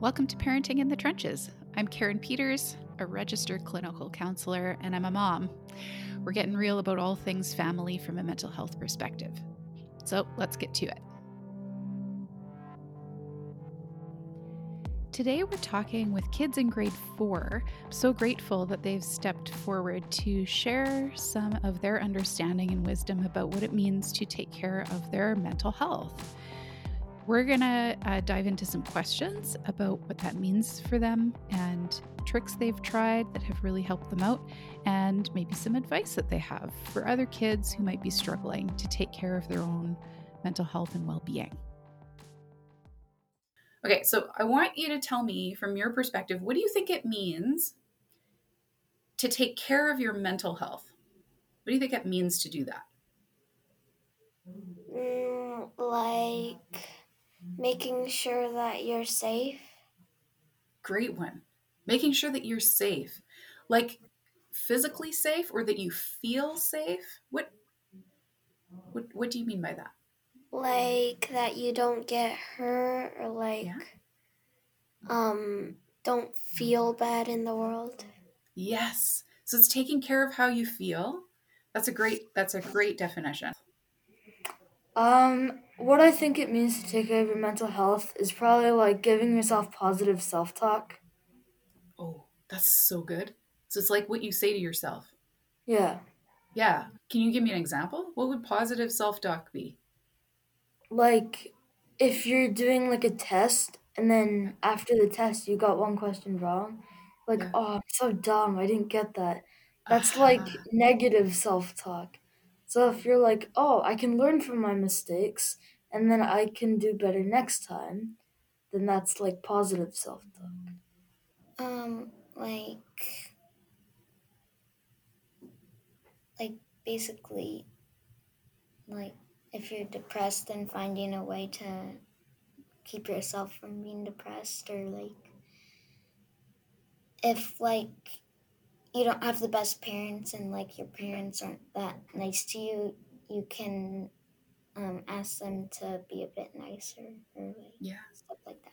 Welcome to Parenting in the Trenches. I'm Karen Peters, a registered clinical counselor, and I'm a mom. We're getting real about all things family from a mental health perspective. So let's get to it. Today, we're talking with kids in grade four. I'm so grateful that they've stepped forward to share some of their understanding and wisdom about what it means to take care of their mental health. We're going to uh, dive into some questions about what that means for them and tricks they've tried that have really helped them out, and maybe some advice that they have for other kids who might be struggling to take care of their own mental health and well being. Okay, so I want you to tell me from your perspective what do you think it means to take care of your mental health? What do you think it means to do that? Mm, like making sure that you're safe. Great one. Making sure that you're safe. Like physically safe or that you feel safe? What what what do you mean by that? Like that you don't get hurt or like yeah. um don't feel bad in the world. Yes. So it's taking care of how you feel. That's a great that's a great definition. Um what I think it means to take care of your mental health is probably like giving yourself positive self talk. Oh, that's so good. So it's like what you say to yourself. Yeah. Yeah. Can you give me an example? What would positive self talk be? Like if you're doing like a test and then after the test you got one question wrong, like, yeah. oh, I'm so dumb. I didn't get that. That's uh, like negative self talk. So if you're like, oh, I can learn from my mistakes and then I can do better next time, then that's like positive self talk. Um, like, like basically, like if you're depressed, then finding a way to keep yourself from being depressed, or like, if like you don't have the best parents and like your parents aren't that nice to you, you can um, ask them to be a bit nicer or like yeah stuff like that.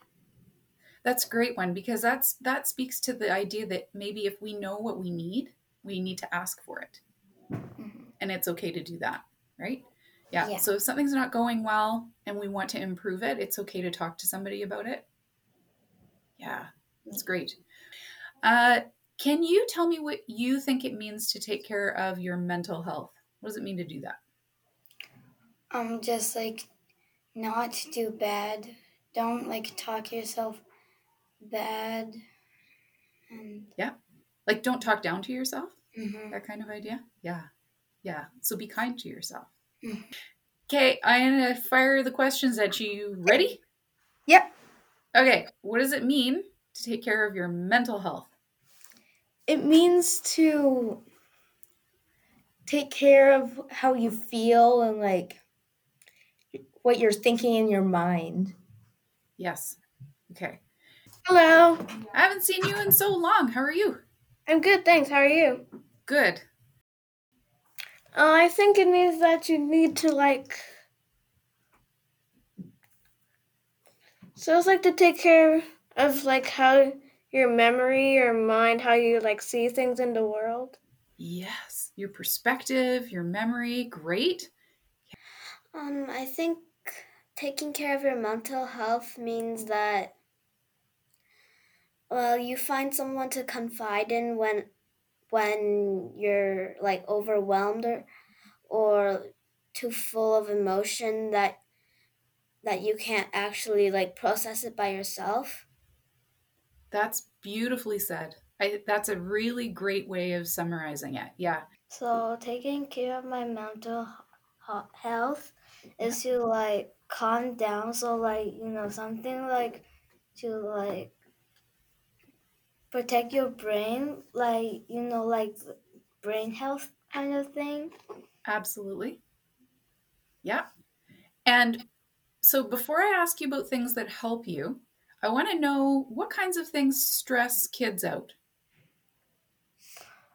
That's a great one because that's that speaks to the idea that maybe if we know what we need, we need to ask for it, mm-hmm. and it's okay to do that, right? Yeah. yeah. So if something's not going well and we want to improve it, it's okay to talk to somebody about it. Yeah, that's great. Uh, can you tell me what you think it means to take care of your mental health? What does it mean to do that? Um, just like not do bad. Don't like talk yourself bad. And yeah, like don't talk down to yourself. Mm-hmm. That kind of idea. Yeah, yeah. So be kind to yourself. Mm-hmm. Okay, I'm gonna fire the questions at you. Ready? Yep. Okay. What does it mean to take care of your mental health? It means to take care of how you feel and like what you're thinking in your mind. Yes. Okay. Hello. I haven't seen you in so long. How are you? I'm good, thanks. How are you? Good. Uh, I think it means that you need to like. So it's like to take care of like how your memory, your mind, how you like see things in the world? Yes, your perspective, your memory, great. Um, I think taking care of your mental health means that well, you find someone to confide in when when you're like overwhelmed or or too full of emotion that that you can't actually like process it by yourself. That's beautifully said. I, that's a really great way of summarizing it. Yeah. So taking care of my mental health is to like calm down. So like you know something like to like protect your brain, like you know like brain health kind of thing. Absolutely. Yeah. And so before I ask you about things that help you, I want to know what kinds of things stress kids out.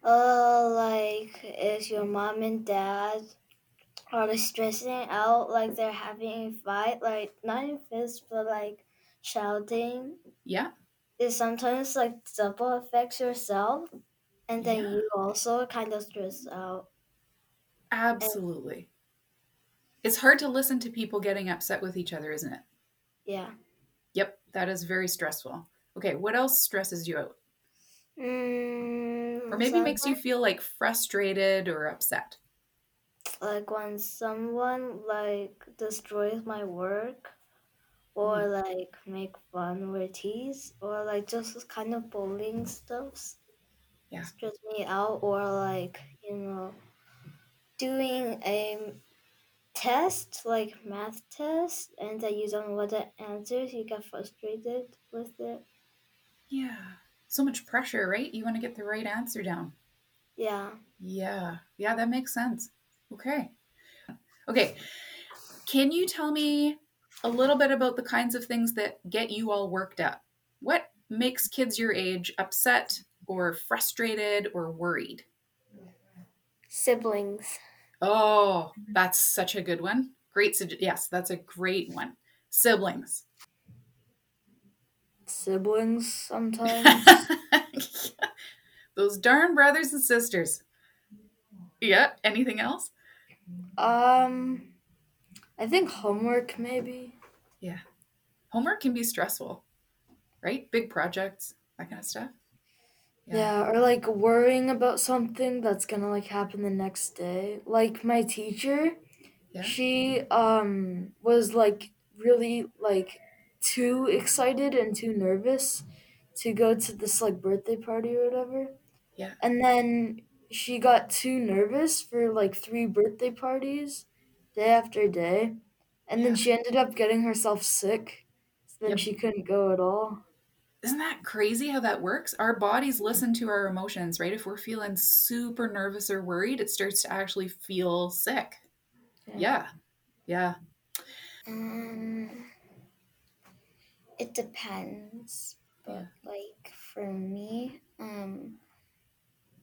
Uh, like is your mom and dad are they stressing out like they're having a fight, like not in fist, but like shouting. Yeah, it sometimes like double affects yourself, and then Yeah. you also kind of stress out. Absolutely. It's hard to listen to people getting upset with each other, isn't it? Yeah. That is very stressful. Okay, what else stresses you out? Mm, Or maybe makes you feel like frustrated or upset? like when someone like destroys my work, or like make fun or tease, or like just kind of bullying stuff. Yeah. Stress me out, or like you know, doing a test like math test, and that you don't know what the answers, you get frustrated with it. Yeah. So much pressure, right? You want to get the right answer down. Yeah. Yeah. Yeah, that makes sense. Okay. Okay. Can you tell me a little bit about the kinds of things that get you all worked up? What makes kids your age upset or frustrated or worried? Siblings. Oh, that's such a good one. Great. Yes, that's a great one. Siblings. Siblings sometimes. Those darn brothers and sisters. Yeah. Anything else? um, I think homework maybe. Yeah. Homework can be stressful, right? Big projects, that kind of stuff. Yeah. or like worrying about something that's gonna like happen the next day. Like my teacher, Yeah. she um was like really like too excited and too nervous to go to this like birthday party or whatever. Yeah. And then she got too nervous for like three birthday parties day after day. And Yeah. then she ended up getting herself sick. So then Yep. she couldn't go at all. Isn't that crazy how that works? Our bodies listen to our emotions, right? If we're feeling super nervous or worried, it starts to actually feel sick. Yeah. Yeah. Um, it depends, but like for me, um,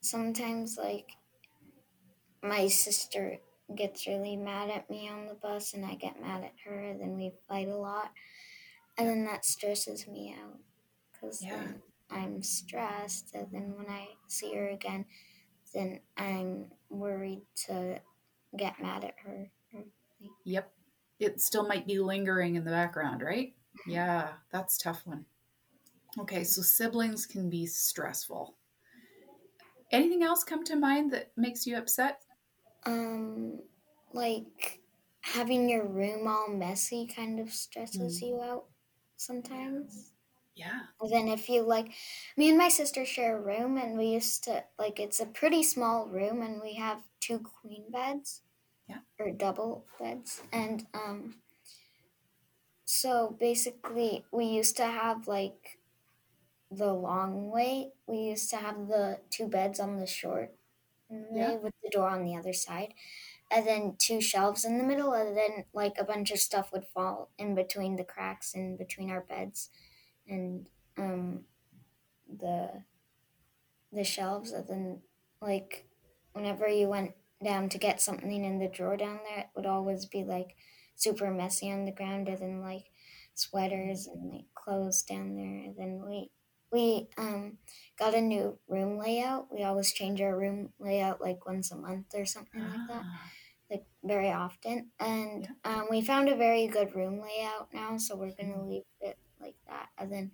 sometimes like my sister gets really mad at me on the bus, and I get mad at her, and then we fight a lot, and then that stresses me out because Yeah. then I'm stressed, and then when I see her again, then I'm worried to get mad at her. Yep. It still might be lingering in the background, right? Yeah, that's a tough one. Okay, so siblings can be stressful. Anything else come to mind that makes you upset? Um, like having your room all messy kind of stresses you out sometimes. Yeah. And then if you like, me and my sister share a room, and we used to like it's a pretty small room, and we have two queen beds, Yeah. or double beds, and um. So basically, we used to have like the long way. We used to have the two beds on the short way Yeah. with the door on the other side, and then two shelves in the middle, and then like a bunch of stuff would fall in between the cracks in between our beds, and um, the the shelves, and then like whenever you went down to get something in the drawer down there, it would always be like super messy on the ground, and then like sweaters and like clothes down there, and then we we um got a new room layout. We always change our room layout like once a month or something like that, Ah, like very often. And um, we found a very good room layout now, so we're gonna leave it like that. And then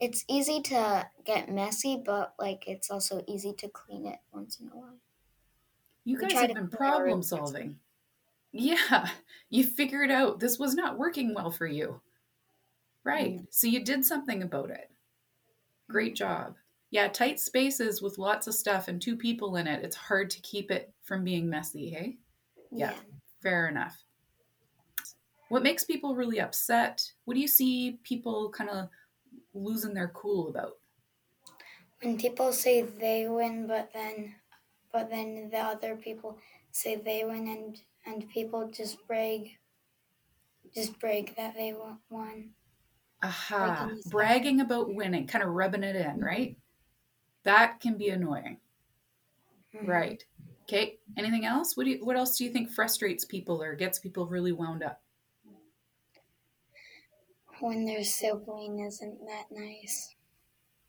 it's easy to get messy, but like it's also easy to clean it once in a while. You We guys have been clean our room problem solving. Yeah, you figured out this was not working well for you. Right. Mm-hmm. So you did something about it. Great mm-hmm. job. Yeah, tight spaces with lots of stuff and two people in it, it's hard to keep it from being messy, hey? Yeah. Fair enough. What makes people really upset? What do you see people kind of losing their cool about? When people say they win, but then, but then the other people say they win, and and people just brag, just brag that they won. Aha, Bragging about winning, kind of rubbing it in, right? That can be annoying. Mm-hmm. Right. Okay. Anything else? What do you, what else do you think frustrates people or gets people really wound up? When their sibling isn't that nice.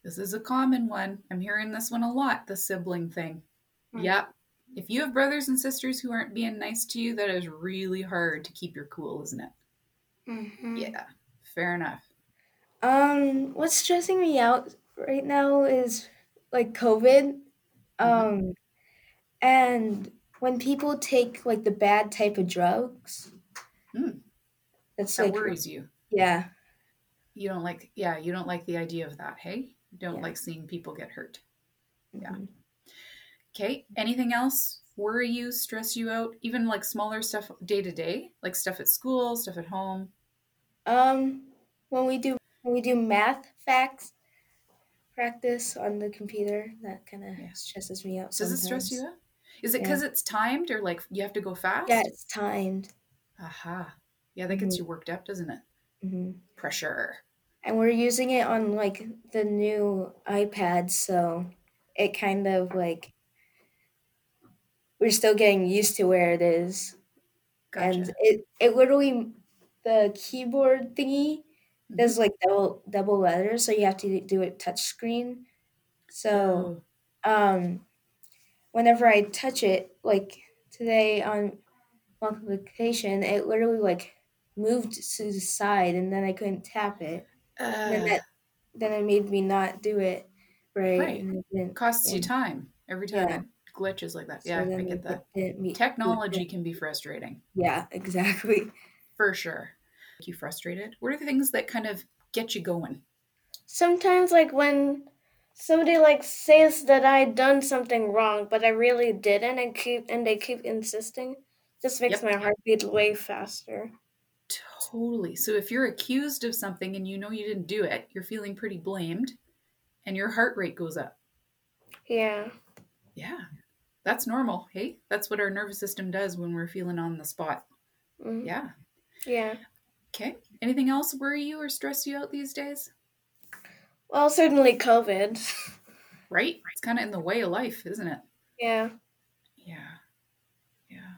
This is a common one. I'm hearing this one a lot the sibling thing. Mm. Yep. If you have brothers and sisters who aren't being nice to you, that is really hard to keep your cool, isn't it? Mm-hmm. Yeah, fair enough. Um, what's stressing me out right now is like COVID. Mm-hmm. Um, and when people take like the bad type of drugs, mm. that's that like worries you. Yeah. You don't like, yeah, you don't like the idea of that. Hey, you don't yeah. like seeing people get hurt. Mm-hmm. Yeah. Okay. Anything else worry you, stress you out? Even like smaller stuff day to day, like stuff at school, stuff at home. Um, when we do when we do math facts practice on the computer, that kind of yeah. stresses me out. Does sometimes. it stress you out? Is it because yeah. it's timed or like you have to go fast? Yeah, it's timed. Aha. Yeah, that gets mm-hmm. you worked up, doesn't it? Mm-hmm. Pressure. And we're using it on like the new iPad, so it kind of like we're still getting used to where it is. Gotcha. And it it literally the keyboard thingy mm-hmm. is like double double letters, so you have to do it touch screen. So, oh. um, whenever I touch it, like today on multiplication, it literally like moved to the side, and then I couldn't tap it. Uh, and that then it made me not do it right. Right, it costs you time every time yeah. it glitches like that. So yeah, I get that. Technology can be frustrating. Yeah, exactly. For sure. Make You frustrated? What are the things that kind of get you going? Sometimes, like when somebody like says that I done something wrong, but I really didn't, and keep and they keep insisting, just makes yep. my heart beat way faster. Totally. So if you're accused of something and you know you didn't do it, you're feeling pretty blamed, and your heart rate goes up. Yeah. Yeah. That's normal. Hey, that's what our nervous system does when we're feeling on the spot. Mm-hmm. Yeah. Yeah. Okay. Anything else worry you or stress you out these days? Well, certainly COVID. right? It's kind of in the way of life, isn't it? Yeah. Yeah. Yeah.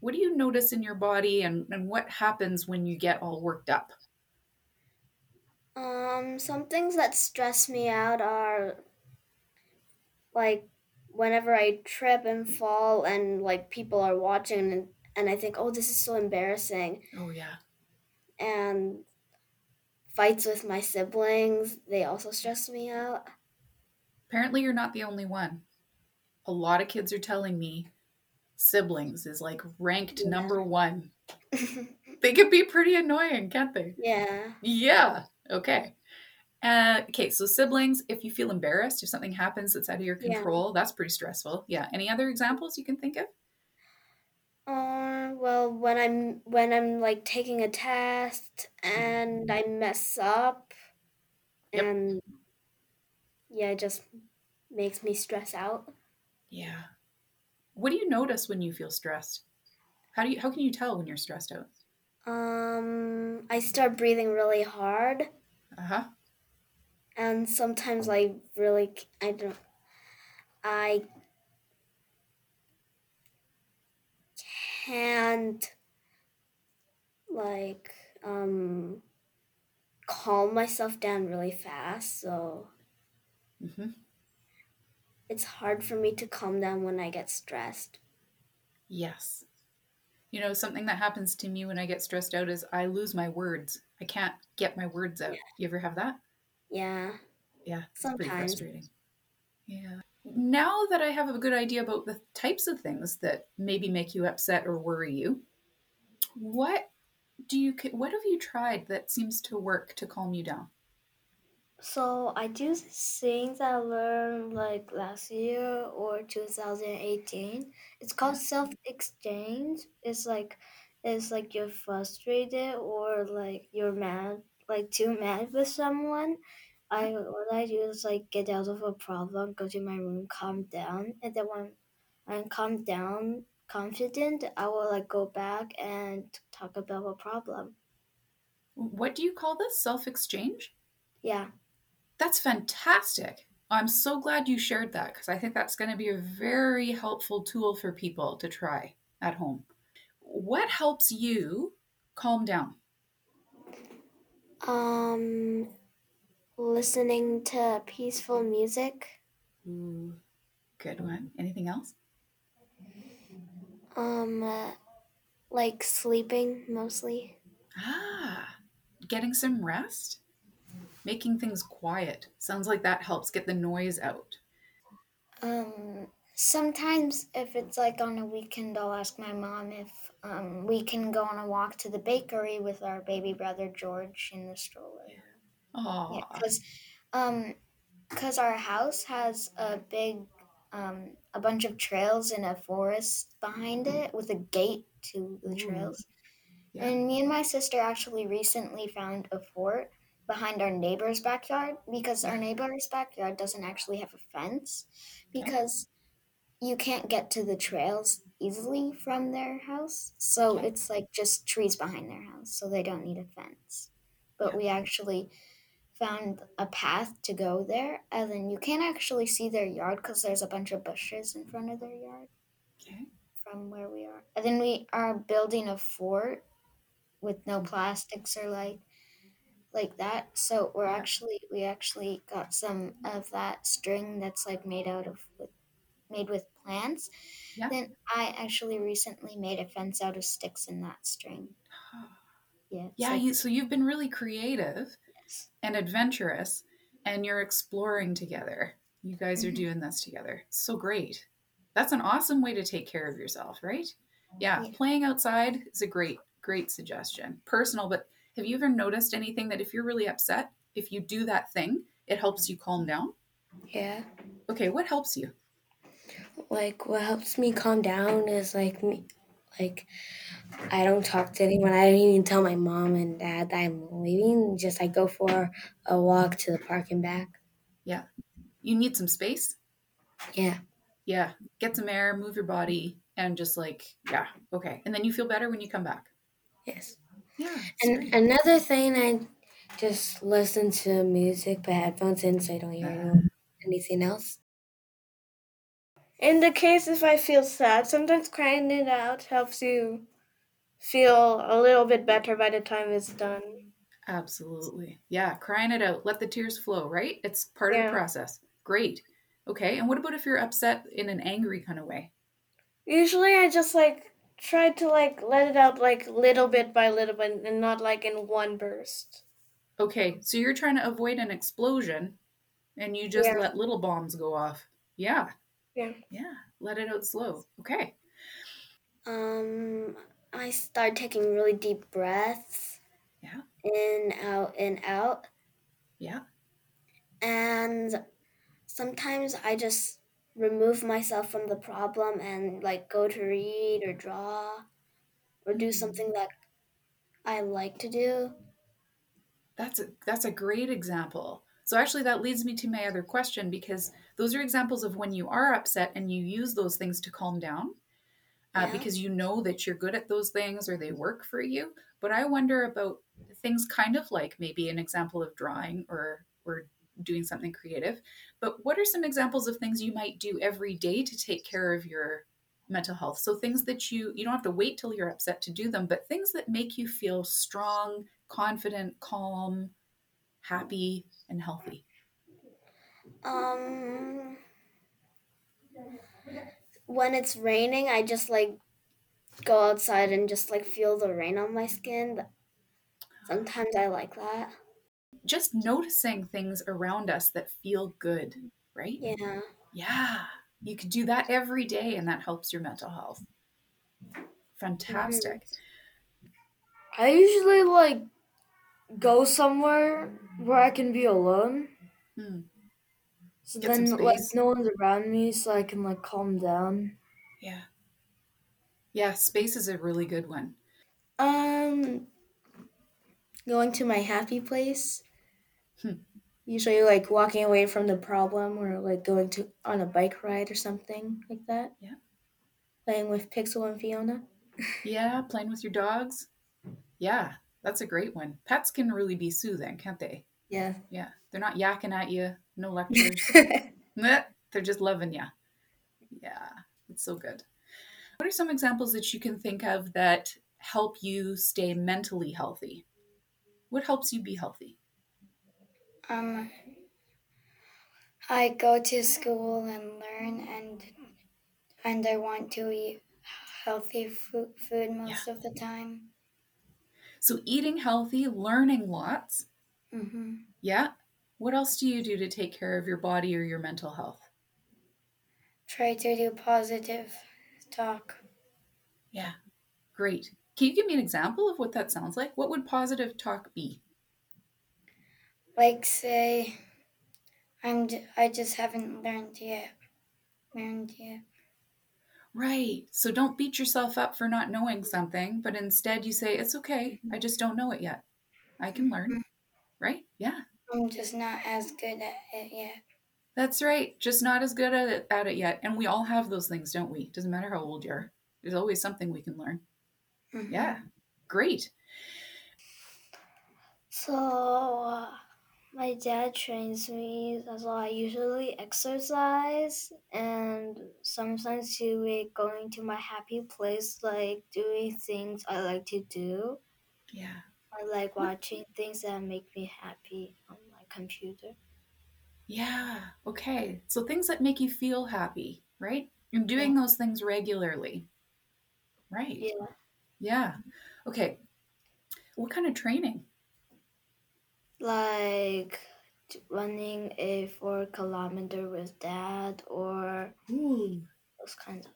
What do you notice in your body and, and what happens when you get all worked up? Um, some things that stress me out are like whenever I trip and fall and like people are watching and, and I think, oh, this is so embarrassing. Oh, yeah. And fights with my siblings, they also stress me out. Apparently, you're not the only one. A lot of kids are telling me siblings is like ranked yeah. number one. they can be pretty annoying, can't they? Yeah. Yeah. Okay. Uh, okay, so siblings, if you feel embarrassed, if something happens that's out of your control, yeah. that's pretty stressful. Yeah. Any other examples you can think of? Uh, well, when I'm when I'm like taking a test and I mess up, yep. and yeah, it just makes me stress out. Yeah. What do you notice when you feel stressed? How do you how can you tell when you're stressed out? Um, I start breathing really hard. Uh huh and sometimes I really I don't I can't like um calm myself down really fast so mm-hmm. It's hard for me to calm down when I get stressed. Yes. You know, something that happens to me when I get stressed out is I lose my words. I can't get my words out. Yeah. You ever have that? Yeah. Yeah. Sometimes. Pretty frustrating. Yeah. Now that I have a good idea about the types of things that maybe make you upset or worry you, what do you what have you tried that seems to work to calm you down? So I do things I learned like last year or 2018. It's called self exchange. It's like it's like you're frustrated or like you're mad like too mad with someone, I what I do is like get out of a problem, go to my room, calm down, and then when I'm calm down, confident, I will like go back and talk about a problem. What do you call this? Self exchange? Yeah. That's fantastic. I'm so glad you shared that because I think that's going to be a very helpful tool for people to try at home. What helps you calm down? Um, listening to peaceful music. Ooh, good one. Anything else? Um, uh, like sleeping mostly. Ah, getting some rest? Making things quiet. Sounds like that helps get the noise out. Um, sometimes if it's like on a weekend, I'll ask my mom if um, we can go on a walk to the bakery with our baby brother George in the stroller. Oh, Yeah, because um, cause our house has a big um, a bunch of trails in a forest behind it with a gate to the trails. Yeah. And me and my sister actually recently found a fort behind our neighbor's backyard because our mm-hmm. neighbor's backyard doesn't actually have a fence because you can't get to the trails easily from their house. So Okay. it's like just trees behind their house, so they don't need a fence. But Yeah. we actually found a path to go there, and then you can't actually see their yard because there's a bunch of bushes in front of their yard okay. from where we are. And then we are building a fort with no plastics or like like that. So we're Yeah. actually we actually got some of that string that's like made out of with, made with plants. Yeah. Then I actually recently made a fence out of sticks in that string. Yeah. Yeah, like- you, so you've been really creative yes. and adventurous, and you're exploring together. You guys are Mhm. doing this together. So great. That's an awesome way to take care of yourself, right? Yeah, Yeah. playing outside is a great, great suggestion. Personal, but have you ever noticed anything that if you're really upset, if you do that thing, it helps you calm down? Yeah. Okay, what helps you? Like what helps me calm down is like me like I don't talk to anyone. I don't even tell my mom and dad that I'm leaving. Just I go for a walk to the park and back. Yeah. You need some space? Yeah. Yeah, get some air, move your body, and just like, yeah, okay. And then you feel better when you come back. Yes. Yeah. And great. another thing I just listen to music but headphones in so I don't hear anyone, anything else. In the case if I feel sad, sometimes crying it out helps you feel a little bit better by the time it's done. Absolutely. Yeah, crying it out. Let the tears flow, right? It's part of the process. Great. Okay. And what about if you're upset in an angry kind of way? Usually I just like try to like let it out like little bit by little bit and not like in one burst. Okay. So you're trying to avoid an explosion and you just Yeah. let little bombs go off. Yeah. Yeah. Yeah. Let it out slow. Okay. Um, I start taking really deep breaths. Yeah. In, out, in, out. Yeah. And sometimes I just remove myself from the problem and like go to read or draw or do Mm. something that I like to do. That's a that's a great example. So actually that leads me to my other question because those are examples of when you are upset and you use those things to calm down. Uh, Yeah. because you know that you're good at those things or they work for you. But I wonder about things kind of like maybe an example of drawing or or doing something creative. But what are some examples of things you might do every day to take care of your mental health? So things that you you don't have to wait till you're upset to do them, but things that make you feel strong, confident, calm, happy, and healthy. Um, when it's raining, I just like go outside and just like feel the rain on my skin. Sometimes I like that. Just noticing things around us that feel good, right? Yeah. Yeah. You could do that every day and that helps your mental health. Fantastic. I usually like go somewhere where I can be alone. Hmm. So Get then like no one's around me so I can like calm down. Yeah. Yeah, space is a really good one. Um, going to my happy place. Hmm. Usually, like walking away from the problem, or like going to on a bike ride or something like that. Yeah. Playing with Pixel and Fiona. Yeah, playing with your dogs. Yeah, that's a great one. Pets can really be soothing, can't they? Yeah. Yeah. They're not yakking at you, no lectures. They're just loving you. Yeah, it's so good. What are some examples that you can think of that help you stay mentally healthy? What helps you be healthy? Um, I go to school and learn, and and I want to eat healthy food, food most of the time. So eating healthy, learning lots. hmm Yeah. What else do you do to take care of your body or your mental health? Try to do positive talk. Yeah. Great. Can you give me an example of what that sounds like? What would positive talk be? Like say, I'm j- I just haven't learned yet. Learned yet. Right. So don't beat yourself up for not knowing something, but instead you say, it's okay. I just don't know it yet. I can learn. Right? Yeah. I'm just not as good at it yet. That's right. Just not as good at it, at it yet. And we all have those things, don't we? Doesn't matter how old you are. There's always something we can learn. Mhm. Yeah. Great. So, uh, my dad trains me, so I usually exercise and sometimes to it going to my happy place, like doing things I like to do. Yeah. I like watching things that make me happy on my computer. Yeah. Okay. So things that make you feel happy, right? And doing those things regularly. Right. Yeah. Yeah. Okay. What kind of training? Like running a four kilometer with dad or Ooh, those kinds of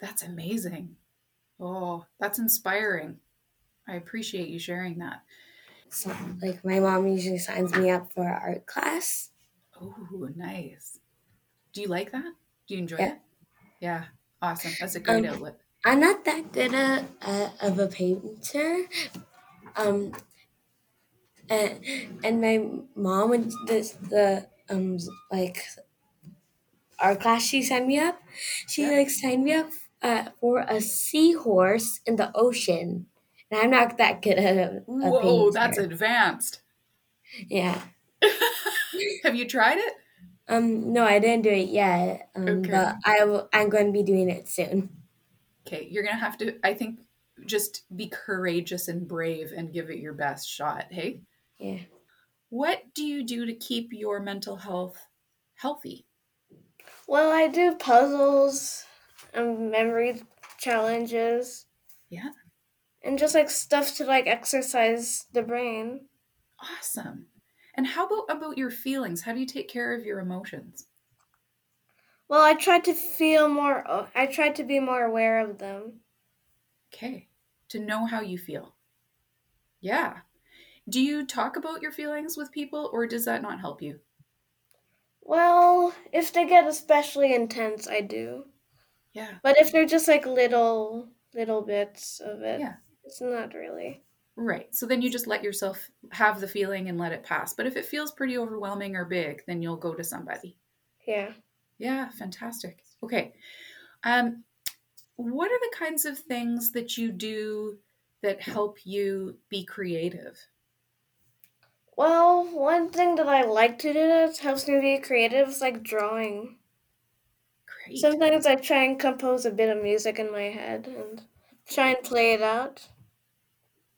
that's amazing. Oh, that's inspiring. I appreciate you sharing that. So, like my mom usually signs me up for art class. Oh, nice. Do you like that? Do you enjoy Yeah. it? Yeah. Awesome. That's a great Um, outlet. I'm not that good at, uh, of a painter. Um, and, and my mom would this the um like art class she signed me up. She Yeah. like signed me up uh, for a seahorse in the ocean, and I'm not that good at a, a Whoa, painter. that's advanced. yeah. Have you tried it? Um, no, I didn't do it yet. Um, Okay. but I will. I'm going to be doing it soon. Okay, you're gonna have to. I think just be courageous and brave and give it your best shot. Hey, Yeah. what do you do to keep your mental health healthy? Well, I do puzzles and memory challenges Yeah, and just like stuff to like exercise the brain. awesome. And how about about your feelings? How do you take care of your emotions? Well, I try to feel more, I try to be more aware of them. Okay, to know how you feel. Yeah. Do you talk about your feelings with people, or does that not help you? Well, if they get especially intense, I do. Yeah. But if they're just like little, little bits of it, Yeah. it's not really. Right. So then you just let yourself have the feeling and let it pass. But if it feels pretty overwhelming or big, then you'll go to somebody. Yeah. Yeah, fantastic. Okay. Um what are the kinds of things that you do that help you be creative? Well, one thing that I like to do that helps me be creative is like drawing. Great. Sometimes I try and compose a bit of music in my head and try and play it out.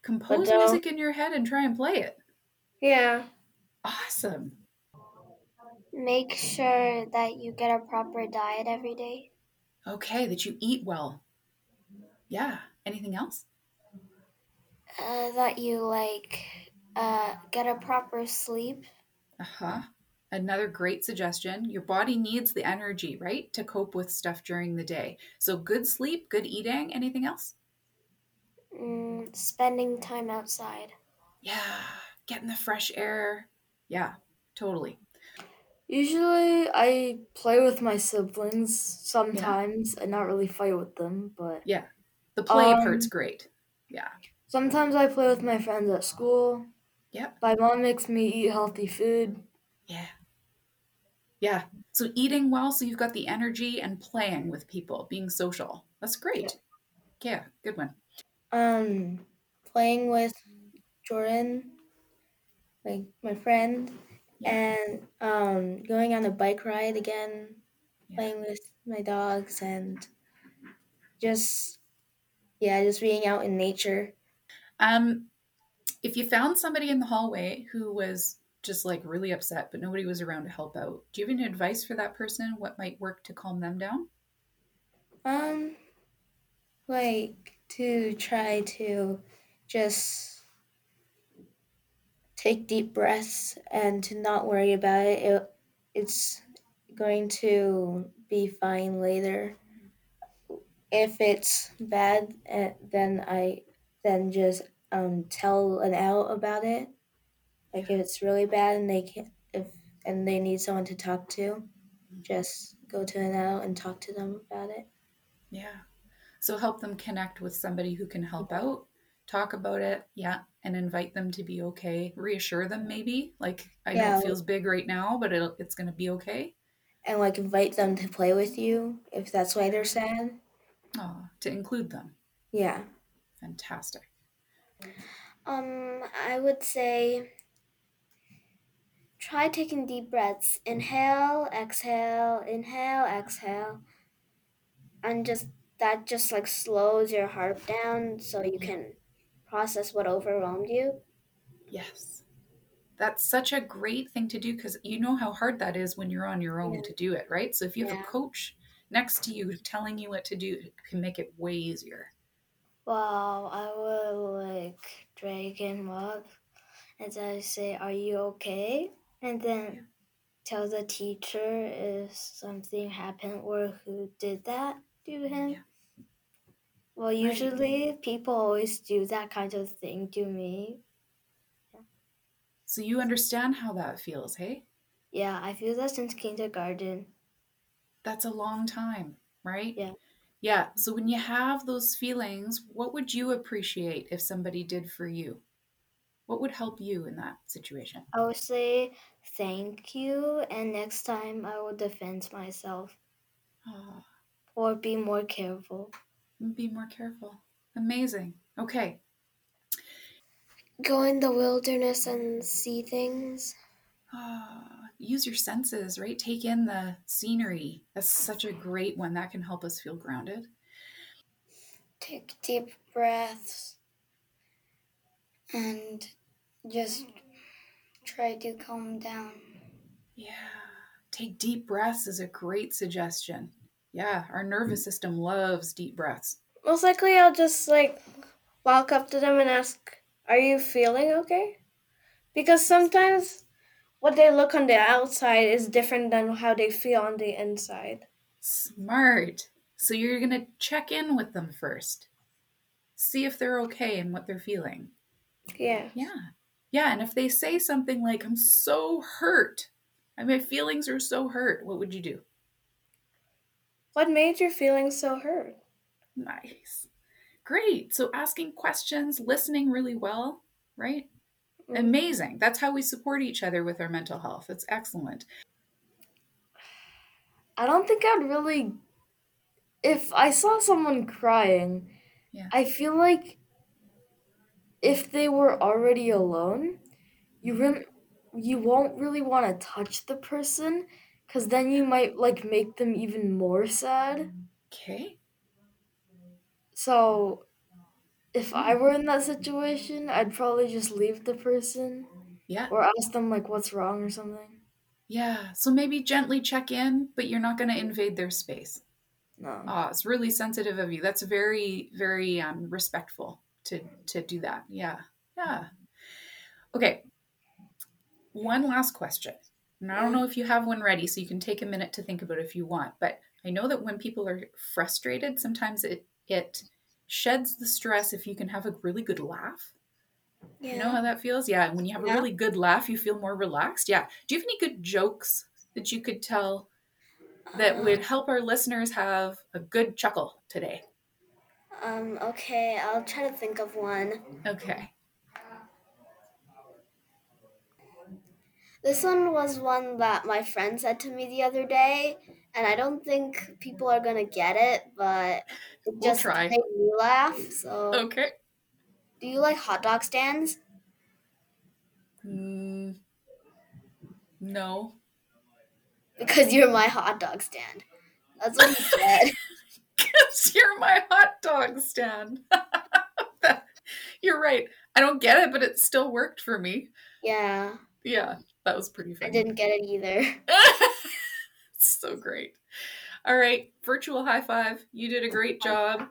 Compose Adele. music in your head and try and play it. Yeah. Awesome. Make sure that you get a proper diet every day. Okay, that you eat well. Yeah. Anything else? Uh, that you like uh, get a proper sleep. Uh-huh. Another great suggestion. Your body needs the energy, right, to cope with stuff during the day. So good sleep, good eating, anything else? Mm, spending time outside. Yeah, getting the fresh air. Yeah, totally. Usually, I play with my siblings sometimes and not really fight with them, but Yeah. The play Um, part's great. Yeah. sometimes I play with my friends at school. Yep. My mom makes me eat healthy food. Yeah. Yeah. So eating well, so you've got the energy and playing with people, being social. That's great. Yeah, good one. um playing with Jordan, like my friend, and um going on a bike ride again, Yeah. playing with my dogs and just yeah, just being out in nature. Um, if you found somebody in the hallway who was just like really upset, but nobody was around to help out. Do you have any advice for that person? What might work to calm them down? Um, like to try to just take deep breaths and to not worry about it. it it's going to be fine later. If it's bad, eh, then I then just um tell an adult about it. Like if it's really bad and they can if and they need someone to talk to, just go to an adult and talk to them about it. Yeah. So help them connect with somebody who can help out, talk about it, yeah, and invite them to be okay. Reassure them maybe, like I know it feels big right now, but it'll, it's going to be okay. And like invite them to play with you if that's why they're sad. Oh, to include them. Yeah. Fantastic. Um, I would say try taking deep breaths. Inhale, exhale, inhale, exhale. And just that just like slows your heart down so you can process what overwhelmed you. Yes. That's such a great thing to do because you know how hard that is when you're on your own Yeah. to do it, right? So if you have Yeah. a coach next to you telling you what to do, it can make it way easier. Well, I will like drag him up and I say, Are you okay? And then tell the teacher if something happened or who did that to him. Yeah. Well, usually people always do that kind of thing to me. So you understand how that feels, hey? Yeah, I feel that since kindergarten. That's a long time, right? Yeah. Yeah. So when you have those feelings, what would you appreciate if somebody did for you? What would help you in that situation? I would say thank you, and next time I will defend myself Oh, or be more careful. be more careful. Amazing. Okay. Go in the wilderness and see things. Ah, use your senses, right? Take in the scenery. That's such a great one. That can help us feel grounded. Take deep breaths. And just try to calm down. Yeah. Take deep breaths is a great suggestion. Yeah, our nervous system loves deep breaths. Most likely, I'll just like walk up to them and ask, Are you feeling okay? Because sometimes what they look on the outside is different than how they feel on the inside. Smart. So you're going to check in with them first. See if they're okay and what they're feeling. Yeah. Yeah. Yeah. And if they say something like, I'm so hurt, and my feelings are so hurt, what would you do? What made your feelings so hurt? Nice. Great. So asking questions, listening really well, right? Mm. Amazing. That's how we support each other with our mental health. It's excellent. I don't think I'd really. If I saw someone crying, Yeah. I feel like if they were already alone, you really, you won't really want to touch the person, because then you might like make them even more sad. Okay. So, if I were in that situation, I'd probably just leave the person Yeah. or ask them like what's wrong or something. Yeah. So maybe gently check in, but you're not going to invade their space. No. Oh, it's really sensitive of you. That's very, very um, respectful to to do that. Yeah, yeah. Okay. One last question, and I don't know if you have one ready, so you can take a minute to think about it if you want. But I know that when people are frustrated, sometimes it it sheds the stress if you can have a really good laugh. You know how that feels? Yeah. When you have a really good laugh, you feel more relaxed. Yeah. Do you have any good jokes that you could tell that would help our listeners have a good chuckle today? Um, okay, I'll try to think of one. Okay. This one was one that my friend said to me the other day, and I don't think people are gonna get it, but We'll just try. made me laugh. So, Okay. do you like hot dog stands? Mm, no. Because you're my hot dog stand. That's what he said. Because you're my hot dog stand. you're right. I don't get it, but it still worked for me. yeah. Yeah, that was pretty funny. I funny. didn't get it either. so great. All right, virtual high five. You did a great job.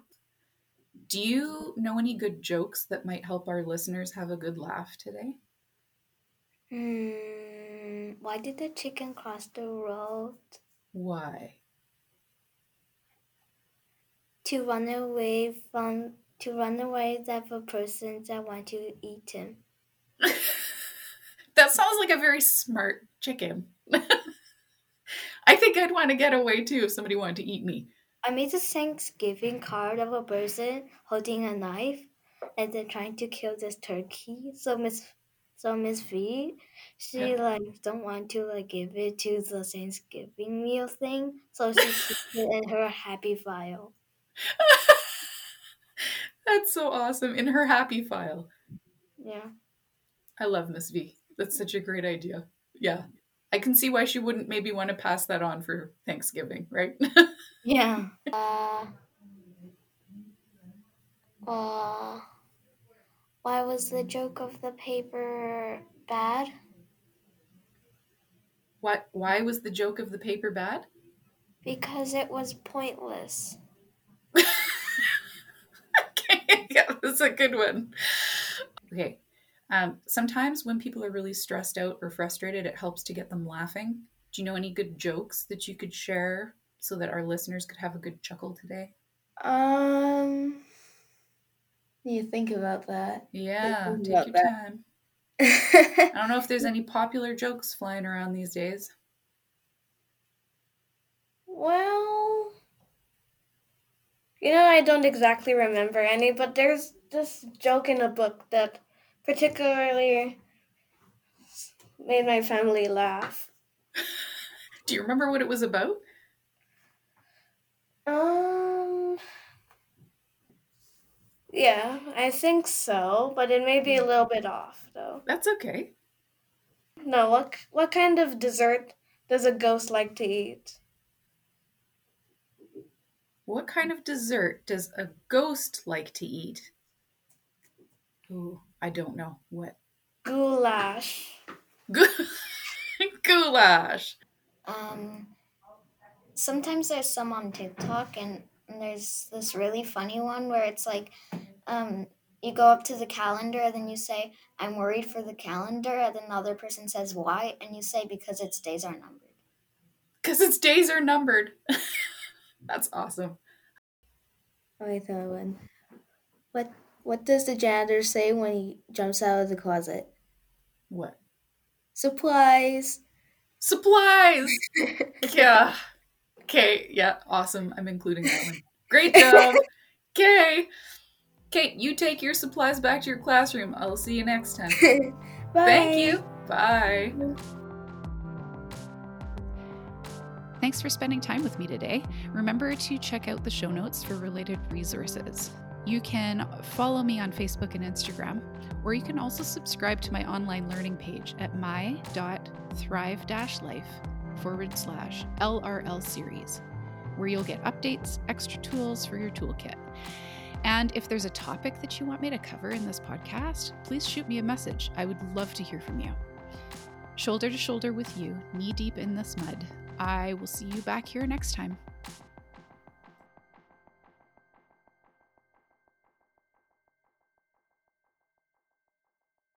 Do you know any good jokes that might help our listeners have a good laugh today? Hmm, why did the chicken cross the road? Why? To run away from to run away that the person that want to eat him. that sounds like a very smart chicken. I think I'd want to get away too if somebody wanted to eat me. I made a Thanksgiving card of a person holding a knife and then trying to kill this turkey. So Miss so Miss V, she Yeah. like don't want to like give it to the Thanksgiving meal thing. So she keeps it in her happy file. That's so awesome. In her happy file. Yeah. I love Miss V. That's such a great idea. Yeah. I can see why she wouldn't maybe want to pass that on for Thanksgiving, right? Yeah. Uh, uh, why was the joke of the paper bad? what why was the joke of the paper bad? Because it was pointless. okay, yeah, that's a good one. Okay. Um, sometimes when people are really stressed out or frustrated, it helps to get them laughing. Do you know any good jokes that you could share so that our listeners could have a good chuckle today? Um, you think about that. Yeah, take your that. time. I don't know if there's any popular jokes flying around these days. Well, you know, I don't exactly remember any, but there's this joke in a book that particularly made my family laugh. Do you remember what it was about? Um, yeah, I think so, but it may be a little bit off though. That's okay. No, what what kind of dessert does a ghost like to eat? What kind of dessert does a ghost like to eat? Ooh, I don't know. What? Goulash. Goulash. Um, sometimes there's some on TikTok, and, and there's this really funny one where it's like, um, you go up to the calendar, and then you say, "I'm worried for the calendar," and then the other person says, "Why?" and you say, "Because its days are numbered." Because its days are numbered. That's awesome. Oh, I thought one. What What does the janitor say when he jumps out of the closet? What? Supplies. Supplies! yeah. Okay, yeah, awesome. I'm including that one. Great job. Okay. Kate, you take your supplies back to your classroom. I'll see you next time. Bye. Thank you. Bye. Thanks for spending time with me today. Remember to check out the show notes for related resources. You can follow me on Facebook and Instagram, or you can also subscribe to my online learning page at my.thrive-life forward slash LRL series, where you'll get updates, extra tools for your toolkit. And if there's a topic that you want me to cover in this podcast, please shoot me a message. I would love to hear from you. Shoulder to shoulder with you, knee deep in this mud. I will see you back here next time.